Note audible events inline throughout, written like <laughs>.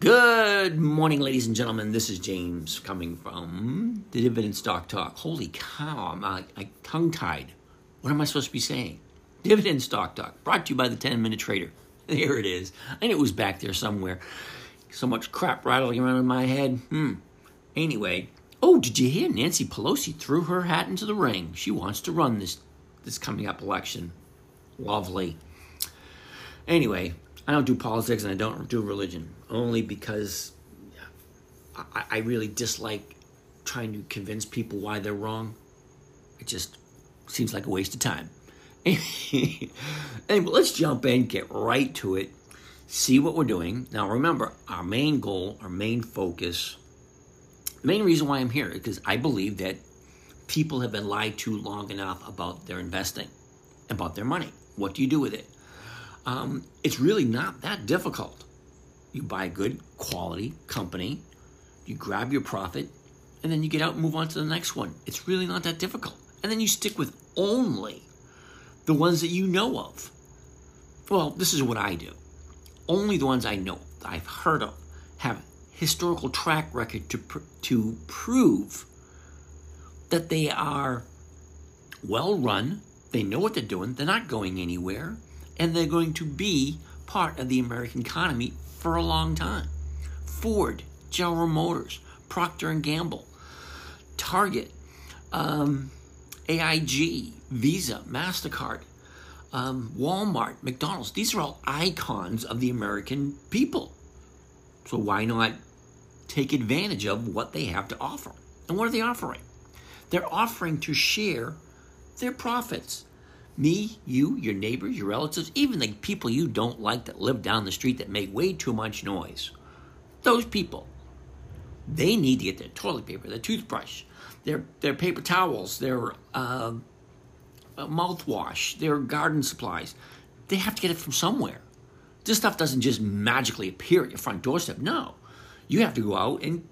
Good morning, ladies and gentlemen. This is James coming from the Dividend Stock Talk. Holy cow, I'm uh, tongue tied. What am I supposed to be saying? Dividend Stock Talk, brought to you by the 10 Minute Trader. <laughs> There it is. I knew it was back there somewhere. So much crap rattling around in my head. Hmm. Anyway, oh, did you hear Nancy Pelosi threw her hat into the ring? She wants to run this this coming up election. Lovely. Anyway, I don't do politics and I don't do religion only because I, I really dislike trying to convince people why they're wrong. It just seems like a waste of time. <laughs> anyway, let's jump in, get right to it, see what we're doing. Now, remember, our main goal, our main focus, main reason why I'm here is because I believe that people have been lied to long enough about their investing, about their money. What do you do with it? Um, it's really not that difficult. You buy a good quality company, you grab your profit, and then you get out and move on to the next one. It's really not that difficult. And then you stick with only the ones that you know of. Well, this is what I do. Only the ones I know, I've heard of, have historical track record to pr- to prove that they are well run. They know what they're doing. They're not going anywhere and they're going to be part of the American economy for a long time. Ford, General Motors, Procter and Gamble, Target, um, AIG, Visa, Mastercard, um, Walmart, McDonald's. These are all icons of the American people. So why not take advantage of what they have to offer? And what are they offering? They're offering to share their profits me, you, your neighbors, your relatives, even the people you don't like that live down the street that make way too much noise. Those people, they need to get their toilet paper, their toothbrush, their, their paper towels, their uh, mouthwash, their garden supplies. They have to get it from somewhere. This stuff doesn't just magically appear at your front doorstep. No. You have to go out and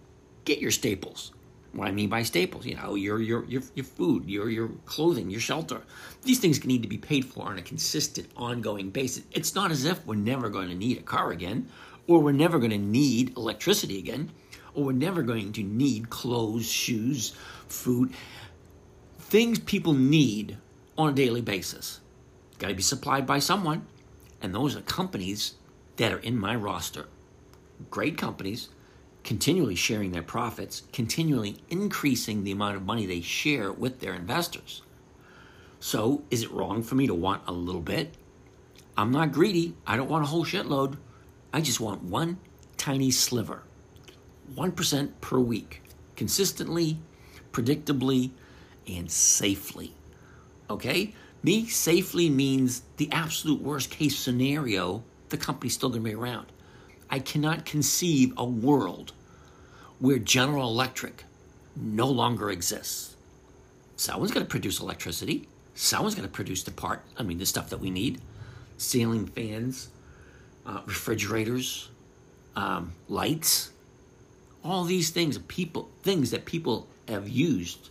get your staples what I mean by staples, you know, your your your, your food, your your clothing, your shelter. These things need to be paid for on a consistent, ongoing basis. It's not as if we're never going to need a car again, or we're never going to need electricity again, or we're never going to need clothes, shoes, food, things people need on a daily basis. Got to be supplied by someone, and those are companies that are in my roster. Great companies continually sharing their profits, continually increasing the amount of money they share with their investors. So, is it wrong for me to want a little bit? I'm not greedy. I don't want a whole shitload. I just want one tiny sliver. 1% per week, consistently, predictably, and safely. Okay? Me, safely means the absolute worst case scenario, the company's still to be around. I cannot conceive a world where General Electric no longer exists. Someone's going to produce electricity. Someone's going to produce the part, I mean, the stuff that we need ceiling fans, uh, refrigerators, um, lights, all these things, people, things that people have used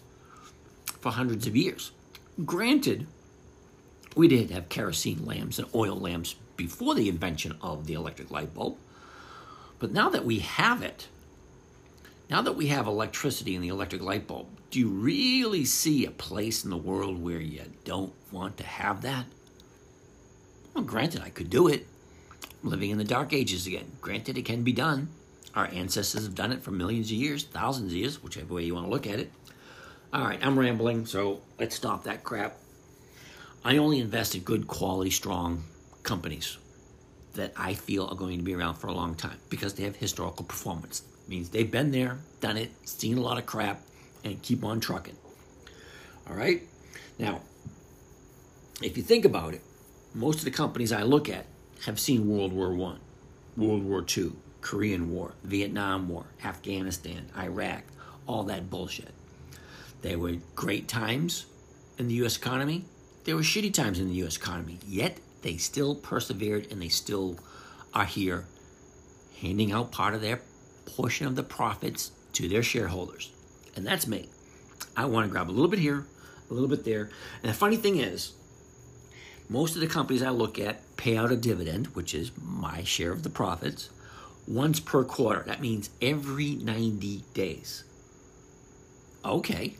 for hundreds of years. Granted, we did have kerosene lamps and oil lamps before the invention of the electric light bulb. But now that we have it, now that we have electricity and the electric light bulb, do you really see a place in the world where you don't want to have that? Well, granted, I could do it. I'm living in the dark ages again. Granted, it can be done. Our ancestors have done it for millions of years, thousands of years, whichever way you want to look at it. All right, I'm rambling, so let's stop that crap. I only invest in good quality, strong companies that I feel are going to be around for a long time because they have historical performance means they've been there, done it, seen a lot of crap, and keep on trucking. All right? Now, if you think about it, most of the companies I look at have seen World War One, World War II, Korean War, Vietnam War, Afghanistan, Iraq, all that bullshit. They were great times in the U.S. economy. There were shitty times in the U.S. economy. Yet they still persevered and they still are here handing out part of their portion of the profits to their shareholders. And that's me. I want to grab a little bit here, a little bit there. And the funny thing is, most of the companies I look at pay out a dividend, which is my share of the profits, once per quarter. That means every 90 days. Okay,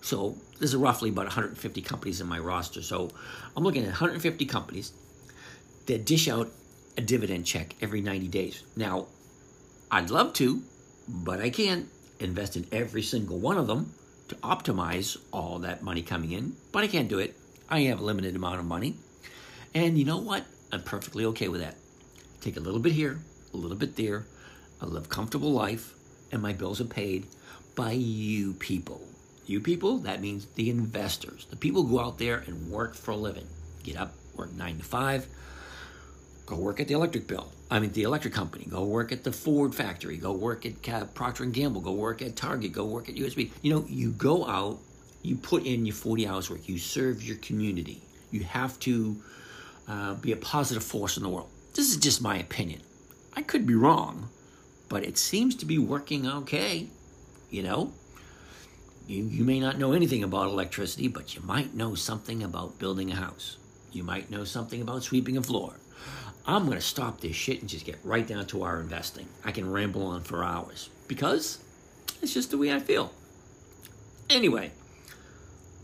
so there's roughly about 150 companies in my roster. So I'm looking at 150 companies that dish out a dividend check every 90 days. Now, I'd love to, but I can't invest in every single one of them to optimize all that money coming in, but I can't do it. I have a limited amount of money. And you know what? I'm perfectly okay with that. Take a little bit here, a little bit there. I live a comfortable life, and my bills are paid by you people. You people, that means the investors, the people who go out there and work for a living. Get up, work nine to five, go work at the electric bill. I mean, the electric company. Go work at the Ford factory. Go work at Procter and Gamble. Go work at Target. Go work at USB. You know, you go out, you put in your 40 hours work. You serve your community. You have to uh, be a positive force in the world. This is just my opinion. I could be wrong, but it seems to be working okay. You know, you, you may not know anything about electricity, but you might know something about building a house. You might know something about sweeping a floor. I'm going to stop this shit and just get right down to our investing. I can ramble on for hours because it's just the way I feel. Anyway,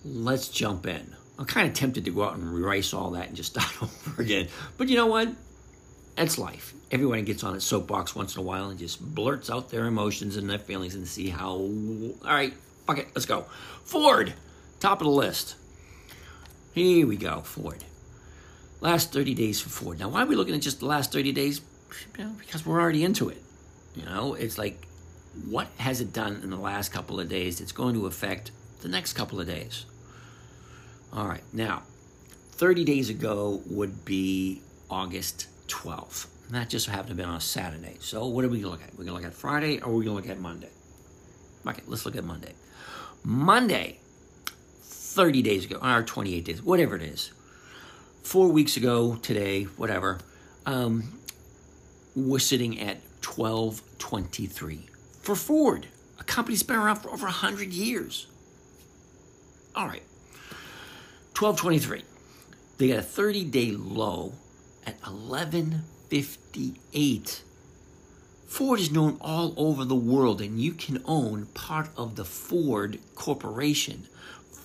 let's jump in. I'm kind of tempted to go out and erase all that and just <laughs> start over again. But you know what? That's life. Everyone gets on a soapbox once in a while and just blurts out their emotions and their feelings and see how. All right, fuck it, let's go. Ford, top of the list. Here we go, Ford. Last 30 days for Ford. Now, why are we looking at just the last 30 days? because we're already into it. You know, it's like, what has it done in the last couple of days that's going to affect the next couple of days? All right, now, 30 days ago would be August 12th. And that just happened to be on a Saturday. So what are we going to look at? We're going to look at Friday or we're going to look at Monday? Okay, let's look at Monday. Monday, 30 days ago, or 28 days, whatever it is, four weeks ago today, whatever, um, we're sitting at 1223 for Ford, a company that's been around for over 100 years. All right, 1223. They got a 30 day low at 1158. Ford is known all over the world, and you can own part of the Ford Corporation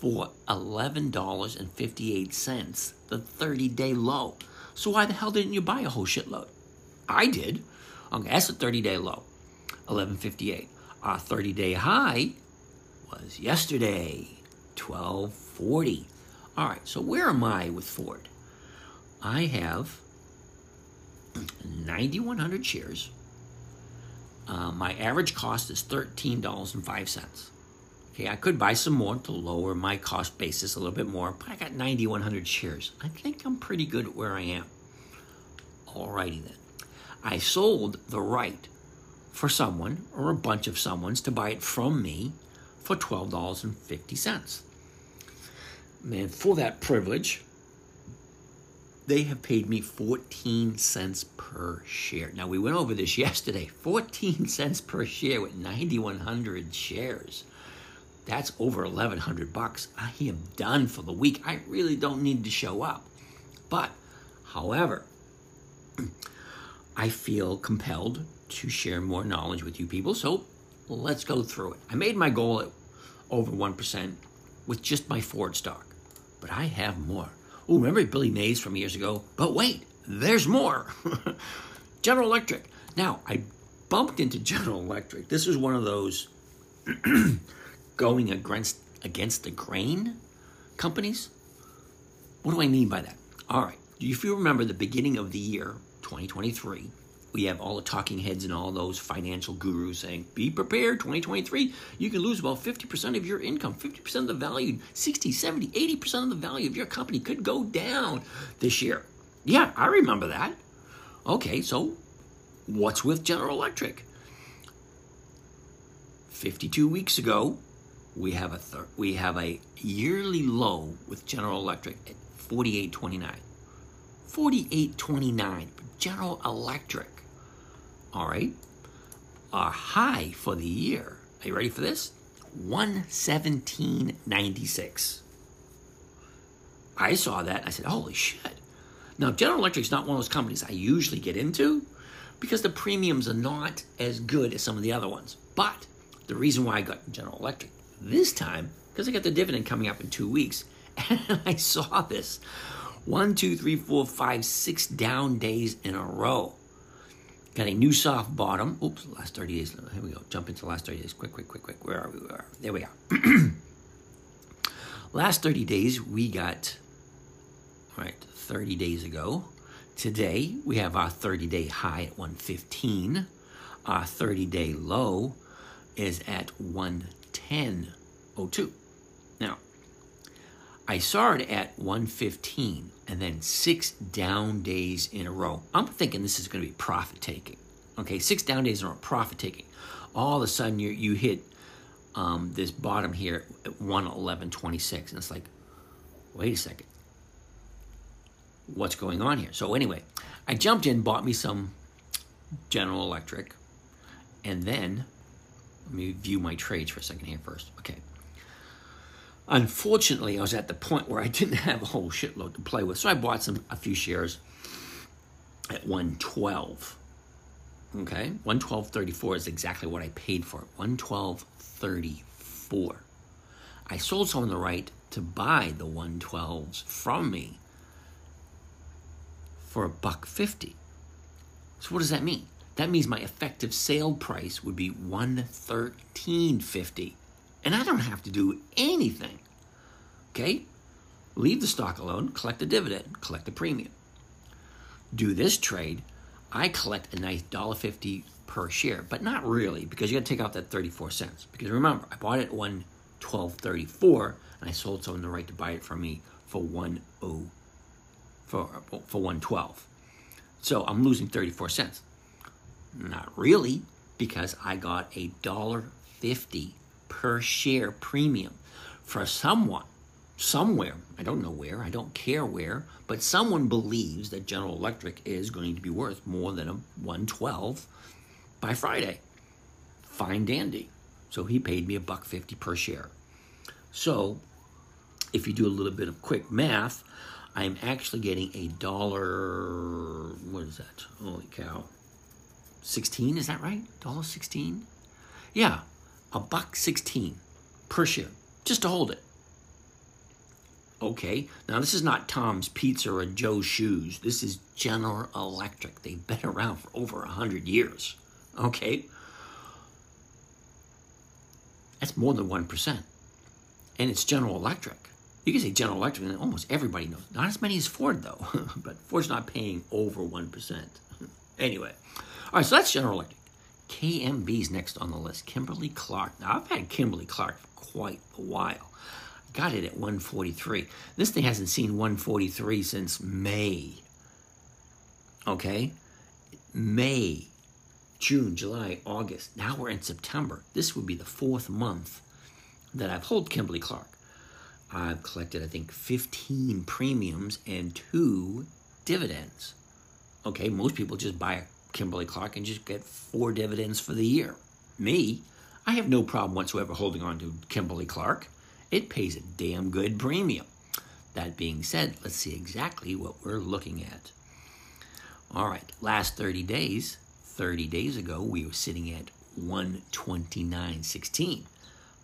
for $11.58, the 30 day low. So, why the hell didn't you buy a whole shitload? I did. Okay, that's a 30 day low, 1158. Our 30 day high was yesterday, 1240. All right, so where am I with Ford? I have 9,100 shares. Uh, my average cost is $13.05. Okay, I could buy some more to lower my cost basis a little bit more, but I got 9,100 shares. I think I'm pretty good at where I am. Alrighty then. I sold the right for someone or a bunch of someone's to buy it from me for $12.50. Man, for that privilege, they have paid me 14 cents per share. Now, we went over this <laughs> yesterday 14 cents per share with 9,100 shares. That's over 1,100 bucks. I am done for the week. I really don't need to show up. But, however, <clears throat> I feel compelled to share more knowledge with you people. So let's go through it. I made my goal at over 1% with just my Ford stock, but I have more. Oh, remember Billy Mays from years ago? But wait, there's more. <laughs> General Electric. Now, I bumped into <laughs> General Electric. This is one of those <clears throat> going against against the grain companies. What do I mean by that? All right. If you remember the beginning of the year, 2023, we have all the talking heads and all those financial gurus saying, be prepared, 2023, you can lose about 50% of your income, 50% of the value, 60, 70, 80% of the value of your company could go down this year. Yeah, I remember that. Okay, so what's with General Electric? 52 weeks ago, we have a thir- we have a yearly low with General Electric at 48.29. 48.29 General Electric. All right. Our high for the year. Are you ready for this? 117.96. I saw that. I said, "Holy shit." Now, General Electric's not one of those companies I usually get into because the premiums are not as good as some of the other ones. But the reason why I got General Electric this time, because I got the dividend coming up in two weeks, <laughs> and I saw this one, two, three, four, five, six down days in a row. Got a new soft bottom. Oops, last 30 days. Here we go. Jump into the last 30 days. Quick, quick, quick, quick. Where are we? Where are we? There we are. <clears throat> last 30 days, we got, right, 30 days ago. Today, we have our 30 day high at 115. Our 30 day low is at 110.02. Now, I saw it at 115 and then six down days in a row. I'm thinking this is going to be profit taking. Okay, six down days in a row, profit taking. All of a sudden, you you hit um, this bottom here at 111.26, and it's like, wait a second, what's going on here? So anyway, I jumped in, bought me some General Electric, and then let me view my trades for a second here first. Okay. Unfortunately, I was at the point where I <laughs> didn't have a whole shitload to play with, so I bought some a few shares at 112. Okay, 112.34 is exactly what I paid for it. 112.34. I sold someone the right to buy the 112s from me for a buck 50. So what does that mean? That means my effective sale price would be 113.50 and I don't have to do anything. Okay? Leave the stock alone, collect the dividend, collect the premium. Do this trade, I collect a nice $1.50 per share, but not really because you got to take out that 34 cents. Because remember, I bought it at 112.34 and I sold someone the right to buy it from me for 10 for for 112. So I'm losing 34 cents. Not really because I got a dollar 50 per share premium for someone somewhere. I don't know where, I don't care where, but someone believes that General Electric is going to be worth more than a 112 by Friday. Fine dandy. So he paid me a buck 50 per share. So if you do a little bit of quick math, I'm actually getting a dollar what is that? Holy cow. 16, is that right? Dollar 16? Yeah, a buck 16 per share just to hold it. Okay, now this is not Tom's Pizza or Joe's Shoes. This is General Electric. They've been around for over 100 years. Okay? That's more than 1%. And it's General Electric. You can say General Electric, and almost everybody knows. Not as many as Ford, though. <laughs> but Ford's not paying over 1%. <laughs> anyway. All right, so that's General Electric. KMB's next on the list. Kimberly Clark. Now, I've had Kimberly Clark for quite a while. Got it at 143. This thing hasn't seen 143 since May. Okay? May, June, July, August. Now we're in September. This would be the fourth month that I've held Kimberly Clark. I've collected, I think, 15 premiums and two dividends. Okay, most people just buy a Kimberly Clark and just get four dividends for the year. Me, I have no problem whatsoever holding on to Kimberly Clark it pays a damn good premium. That being said, let's see exactly what we're looking at. All right, last 30 days, 30 days ago, we were sitting at 129.16.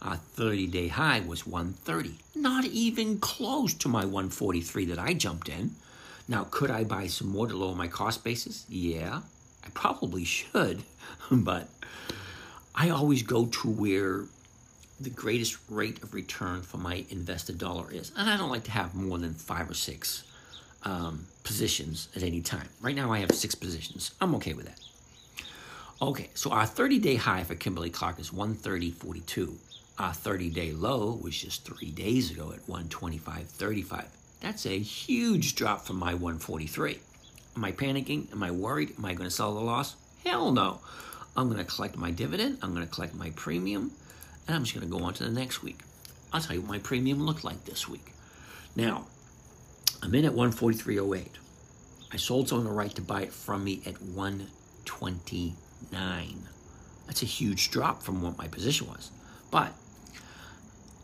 Our 30 day high was 130, not even close to my 143 that I jumped in. Now, could I buy some more to lower my cost basis? Yeah, I probably should, <laughs> but I always go to where the greatest rate of return for my invested dollar is. And I don't like to have more than five or six um, positions at any time. Right now, I have six positions. I'm okay with that. Okay, so our 30 day high for Kimberly Clark is 130.42. Our 30 day low was just three days ago at 125.35. That's a huge drop from my 143. Am I panicking? Am I worried? Am I going to sell the loss? Hell no. I'm going to collect my dividend. I'm going to collect my premium. And I'm just going to go on to the next week. I'll tell you what my premium looked like this week. Now, I'm in at 143.08. I sold someone the right to buy it from me at 129. That's a huge drop from what my position was. But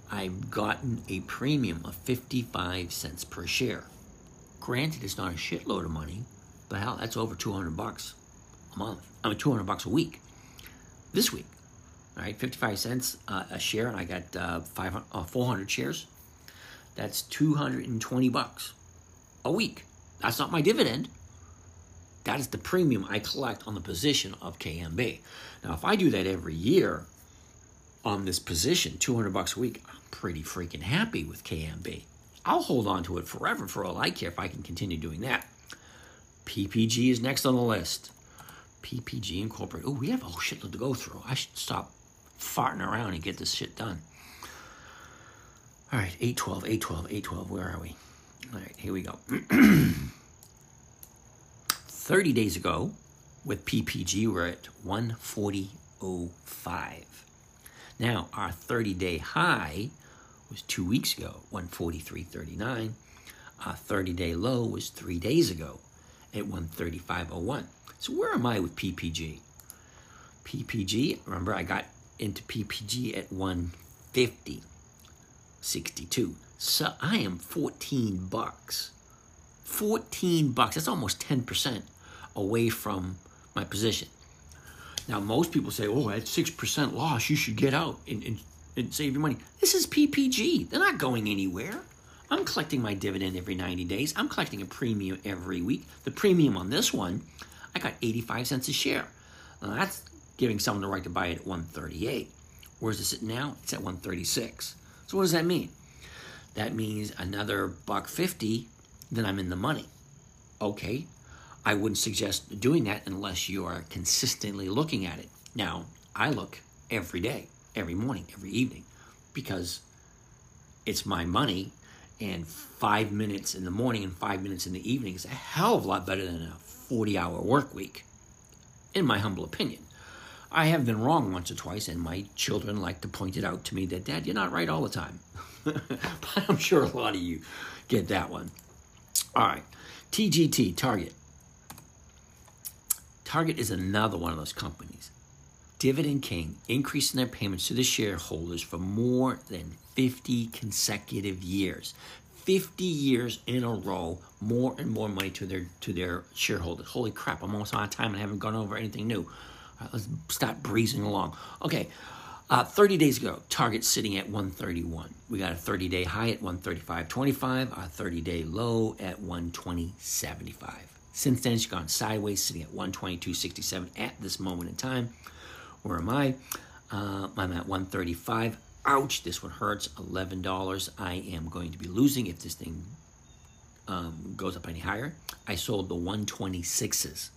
I've gotten a premium of 55 cents per share. Granted, it's not a shitload of money, but hell, that's over 200 bucks a month. I mean, 200 bucks a week. This week, all right, 55 cents uh, a share, and I got uh, 500, uh, 400 shares. That's 220 bucks a week. That's not my dividend. That is the premium I collect on the position of KMB. Now, if I do that every year on this position, 200 bucks a week, I'm pretty freaking happy with KMB. I'll hold on to it forever for all I care if I can continue doing that. PPG is next on the list. PPG Incorporated. Oh, we have a whole shitload to go through. I should stop farting around and get this shit done. All right, 812, 812, 812. Where are we? All right, here we go. <clears throat> 30 days ago, with PPG, we're at 140.05. Now, our 30 day high was two weeks ago, 143.39. Our 30 day low was three days ago at 135.01. So, where am I with PPG? PPG, remember, I got into PPG at 150.62. So, I am 14 bucks. 14 bucks. That's almost 10% away from my position. Now, most people say, oh, at 6% loss, you should get out and, and, and save your money. This is PPG. They're not going anywhere. I'm collecting my dividend every 90 days. I'm collecting a premium every week. The premium on this one, I got 85 cents a share. Now, that's giving someone the right to buy it at 138. Where's it sitting now? It's at 136. So what does that mean? That means another buck 50, then I'm in the money. Okay, I wouldn't suggest doing that unless you are consistently looking at it. Now, I look every day, every morning, every evening, because it's my money, and five minutes in the morning and five minutes in the evening is a hell of a lot better than a 40 hour work week, in my humble opinion. I have been wrong once or twice, and my children like to point it out to me that, Dad, you're not right all the time. <laughs> but I'm sure a lot of you get that one. All right, TGT, Target. Target is another one of those companies. Dividend King increasing their payments to the shareholders for more than 50 consecutive years. 50 years in a row, more and more money to their to their shareholders. Holy crap, I'm almost out of time and I haven't gone over anything new. Right, let's stop breezing along. Okay, uh, 30 days ago, Target sitting at 131. We got a 30 day high at 135.25, our 30 day low at 120.75. Since then, it's gone sideways, sitting at 122.67 at this moment in time. Where am I? Uh, I'm at 135. Ouch, this one hurts. $11. I am going to be losing if this thing um, goes up any higher. I sold the 126s.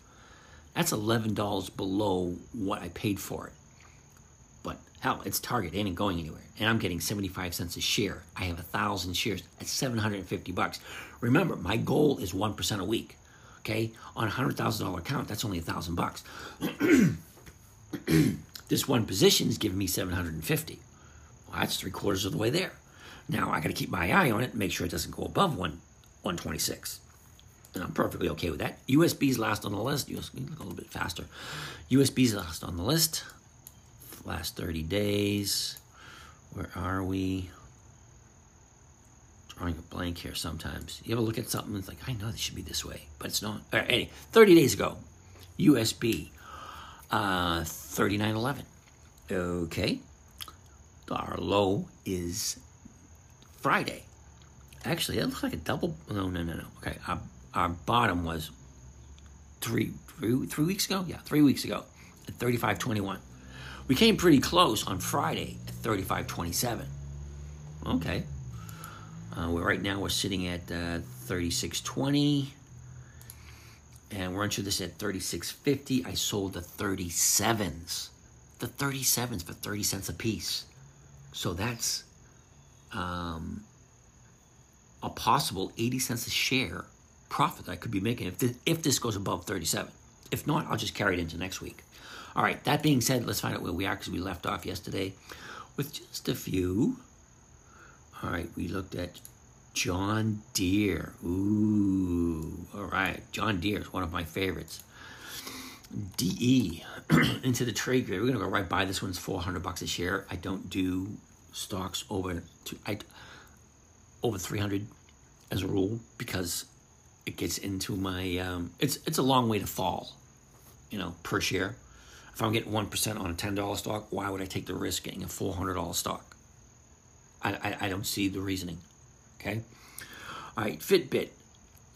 That's $11 below what I paid for it. But hell, it's Target. It ain't going anywhere. And I'm getting 75 cents a share. I have a thousand shares at 750 bucks. Remember, my goal is 1% a week. Okay, on a hundred thousand dollar account, that's only a thousand bucks. <clears throat> <clears throat> this one position is giving me seven hundred and fifty. Well, that's three quarters of the way there. Now I got to keep my eye on it, make sure it doesn't go above one one twenty six. And I'm perfectly okay with that. USB's last on the list. USB a little bit faster. USB's last on the list. Last 30 days. Where are we? drawing a blank here sometimes. You ever look at something and it's like, I know this should be this way, but it's not. All right, anyway, 30 days ago, USB, uh, 3911. Okay. Our low is Friday. Actually, it looks like a double. No, no, no, no. Okay. Our, our bottom was three, three, three weeks ago? Yeah, three weeks ago at 3521. We came pretty close on Friday at 3527. Okay. Uh, right now we're sitting at uh, 3620 and we're into this at 3650 i sold the 37s the 37s for 30 cents a piece so that's um, a possible 80 cents a share profit that i could be making if this, if this goes above 37 if not i'll just carry it into next week. All right that being said let's find out where we are because we left off yesterday with just a few. All right, we looked at John Deere. Ooh, all right. John Deere is one of my favorites. DE <clears throat> into the trade grid. We're gonna go right by this one's 400 bucks a share. I don't do stocks over to I over 300 as a rule because it gets into my um, it's it's a long way to fall you know, per share. If I'm getting 1% on a $10 stock, why would I take the risk getting a $400 stock? I, I, I don't see the reasoning. Okay. All right. Fitbit.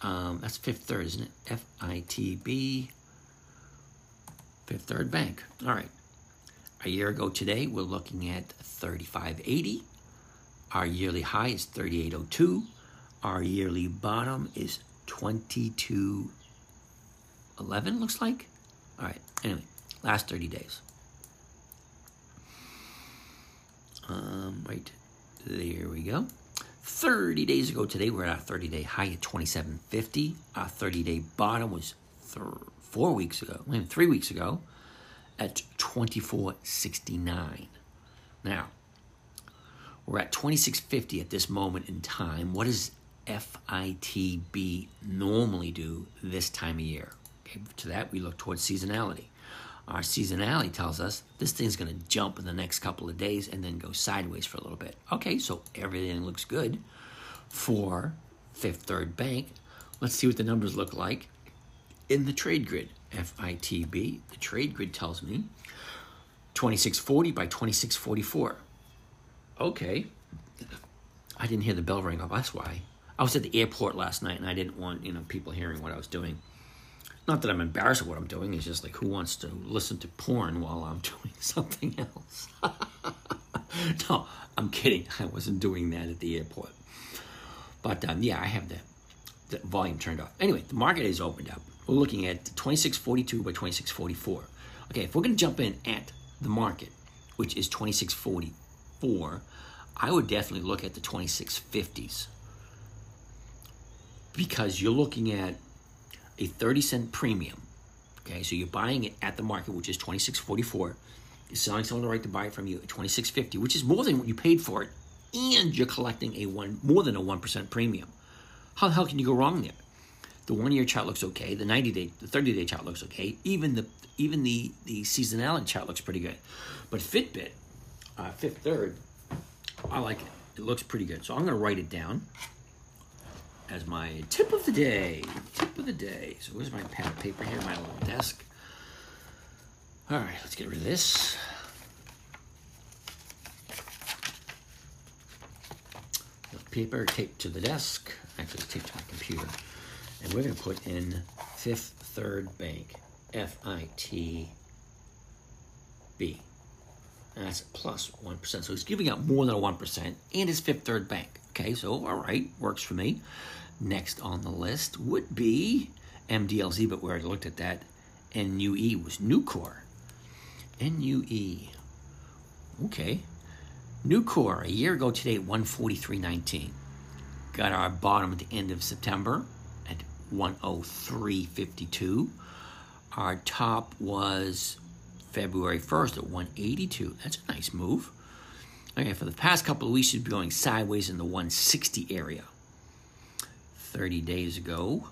Um, that's Fifth Third, isn't it? F I T B. Fifth Third Bank. All right. A year ago today, we're looking at 3580. Our yearly high is 3802. Our yearly bottom is 2211, looks like. All right. Anyway, last 30 days. Um, right there we go. 30 days ago today, we're at a 30 day high at 2750. Our 30 day bottom was th- four weeks ago, I mean, three weeks ago at 2469. Now, we're at 2650 at this moment in time. What does FITB normally do this time of year? Okay, to that, we look towards seasonality. Our seasonality tells us this thing's going to jump in the next couple of days and then go sideways for a little bit. Okay, so everything looks good for Fifth Third Bank. Let's see what the numbers look like in the trade grid. FITB, the trade grid tells me 2640 by 2644. Okay. I didn't hear the bell ring up. That's why. I was at the airport last night and I didn't want, you know, people hearing what I was doing. Not that I'm embarrassed of what I'm doing. It's just like who wants to listen to porn while I'm <laughs> doing something else? <laughs> no, I'm kidding. I wasn't doing that at the airport. But um, yeah, I have the, the volume turned off. Anyway, the market is opened up. We're looking at 2642 by 2644. Okay, if we're going to jump in at the market, which is 2644, I would definitely look at the 2650s because you're looking at a 30 cent premium. Okay, so you're buying it at the market, which is 26.44. You're selling someone the right to buy it from you at 26.50, which is more than what you paid for it, and you're collecting a one more than a one percent premium. How the hell can you go wrong there? The one-year chart looks okay. The 90-day, the 30-day chart looks okay. Even the even the the seasonality chart looks pretty good. But Fitbit, uh, Fifth Third, I like it. It looks pretty good. So I'm going to write it down as my tip of the day. Tip of the day. So where's my pad of paper here? My little desk. All right, let's get rid of this. Paper taped to the desk. Actually, it's taped to my computer. And we're going to put in Fifth Third Bank. F I T B. That's plus 1. So he's giving out more than a 1% and his Fifth Third Bank. Okay, so all right, works for me. Next on the list would be MDLZ, but we already looked at that. NUE was Nucor. NUE. Okay. Nucor, a year ago today, 143.19. Got our bottom at the end of September at 103.52. Our top was February 1st at 182. That's a nice move. Okay, for the past couple of weeks, she's been going sideways in the 160 area. 30 days ago.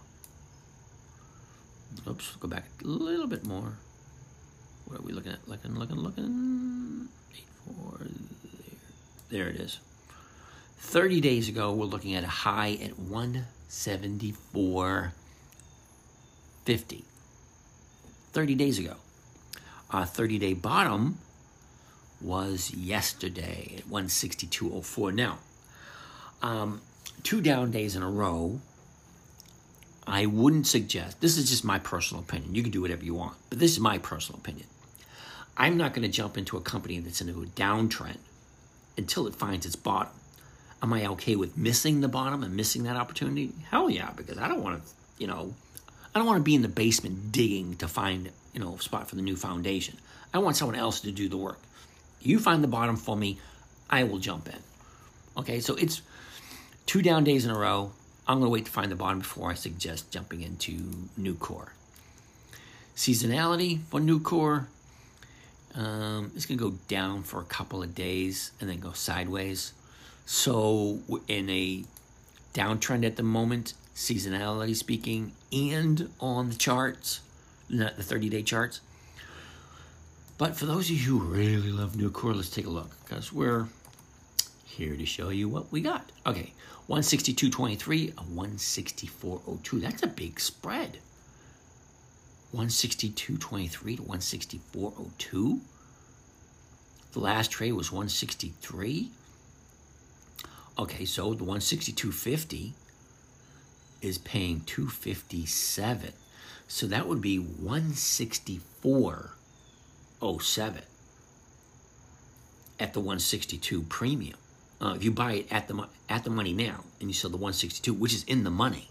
Oops, go back a little bit more. What are we looking at? Looking, looking, looking. Eight, four, there. there it is. 30 days ago, we're looking at a high at 174.50. 30 days ago. Our 30 day bottom was yesterday at 162.04. Now, um, two down days in a row, I wouldn't suggest, this is just my personal opinion. You can do whatever you want, but this is my personal opinion. I'm not going to jump into a company that's into a downtrend until it finds its bottom. Am I okay with missing the bottom and missing that opportunity? Hell yeah, because I don't want to, you know, I don't want to be in the basement digging to find, you know, a spot for the new foundation. I want someone else to do the work. You find the bottom for me, I will jump in. Okay, so it's two down days in a row. I'm going to wait to find the bottom before I suggest jumping into Nucor. Seasonality for Nucor, um, it's going to go down for a couple of days and then go sideways. So, in a downtrend at the moment, seasonality speaking, and on the charts, not the 30 day charts. But for those of you who really love Nucor, let's take a look because we're here to show you what we got. Okay, 162.23, a 164.02. That's a big spread. 162.23 to 164.02. The last trade was 163. Okay, so the 162.50 is paying 257. So that would be 164.07 at the 162 premium. Uh, if you buy it at the at the money now and you sell the 162, which is in the money,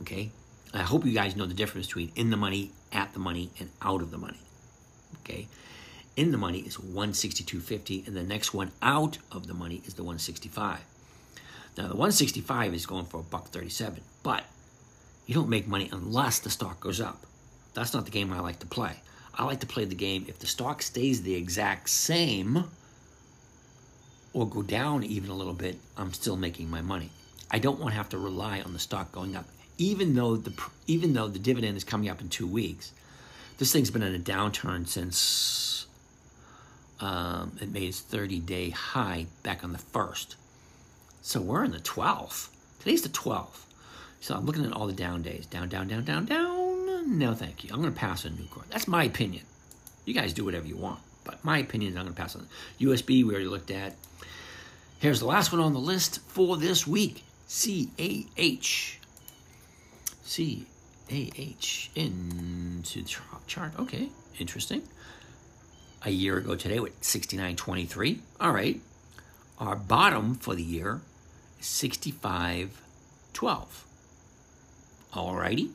okay. I hope you guys know the difference between in the money, at the money, and out of the money. Okay, in the money is 162.50, and the next one out of the money is the 165. Now the 165 is going for a buck 37, but you don't make money unless the stock goes up. That's not the game I like to play. I like to play the game if the stock stays the exact same or go down even a little bit, I'm still making my money. I don't want to have to rely on the stock going up, even though the even though the dividend is coming up in two weeks. This thing's been in a downturn since um, it made its 30-day high back on the first. So we're in the 12th. Today's the 12th. So I'm looking at all the down days. Down, down, down, down, down. No, thank you. I'm going to pass on Nucor. That's my opinion. You guys do whatever you want. But my opinion is I'm going to pass on. USB, we already looked at. Here's the last one on the list for this week. CAH. CAH into chart. Okay, interesting. A year ago today with 69.23. All right. Our bottom for the year 65.12. All righty.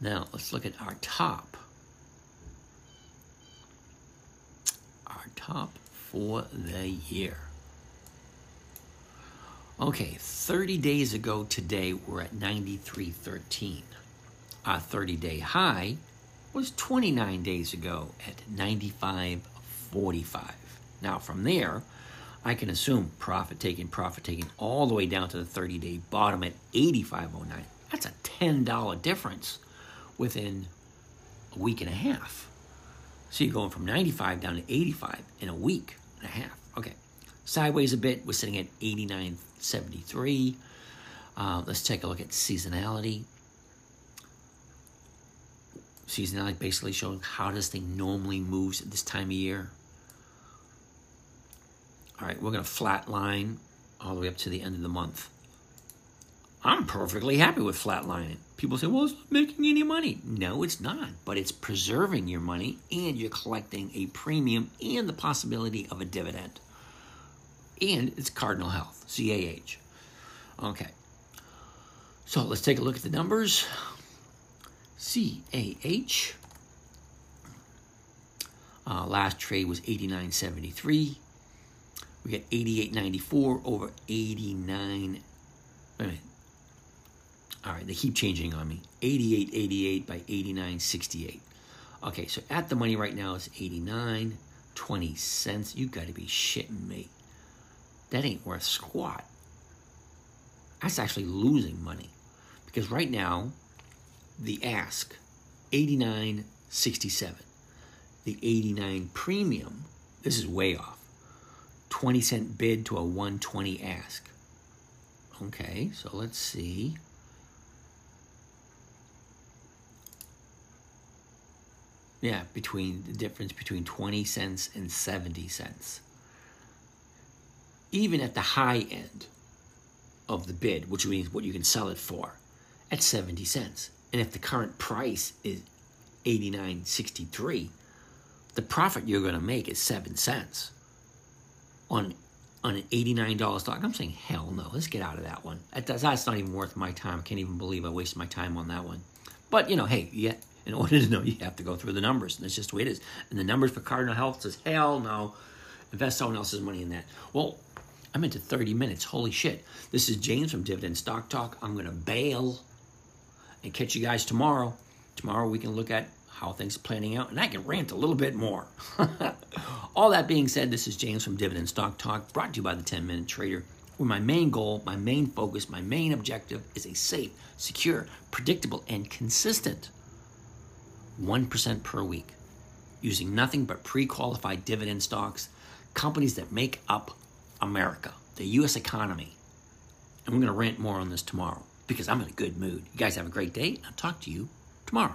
Now let's look at our top. Our top for the year. Okay, 30 days ago today, we're at 93.13. Our 30 day high was 29 days ago at 95.45. Now, from there, I can assume profit taking, profit taking all the way down to the 30 day bottom at 85.09. That's a $10 difference within a week and a half. So you're going from 95 down to 85 in a week and a half. Okay. Sideways a bit, we're sitting at 89.73. Uh, let's take a look at seasonality. Seasonality basically showing how this thing normally moves at this time of year. All right, we're going to flat line all the way up to the end of the month. I'm perfectly happy with flatlining. People say, well, it's not making any money. No, it's not, but it's preserving your money and you're collecting a premium and the possibility of a dividend and it's Cardinal Health, CAH. Okay. So let's take a look at the numbers. CAH. Uh, last trade was 89.73. We got 88.94 over 89. Wait a minute. All right, they keep changing on me. 88.88 by 89.68. Okay, so at the money right now is 89, 20 cents. You got to be shitting me that ain't worth squat. That's actually losing money. Because right now, the ask, 89.67. The 89 premium, this is way off. 20 cent bid to a 120 ask. Okay, so let's see. Yeah, between the difference between 20 cents and 70 cents even at the high end of the bid, which means what you can sell it for, at 70 cents. And if the current price is 89.63, the profit you're going to make is 7 cents on on an $89 stock. I'm saying, hell no, let's get out of that one. That does, that's not even worth my time. I can't even believe I wasted my time on that one. But, you know, hey, yeah, in <laughs> order to know, you have to go through the numbers. And that's just the way it is. And the numbers for Cardinal Health says, hell no, invest someone else's money in that. Well, I'm into 30 minutes. Holy shit. This is James from Dividend Stock Talk. I'm going to bail and catch you guys tomorrow. Tomorrow we can look at how things are planning out and I can rant a little bit more. <laughs> All that being said, this is James from Dividend Stock Talk brought to you by the 10 Minute Trader. Where my main goal, my main focus, my main objective is a safe, secure, predictable, and consistent 1% per week using nothing but pre qualified dividend stocks, companies that make up America, the U.S. economy. And we're going to rant more on this tomorrow because I'm in a good mood. You guys have a great day. I'll talk to you tomorrow.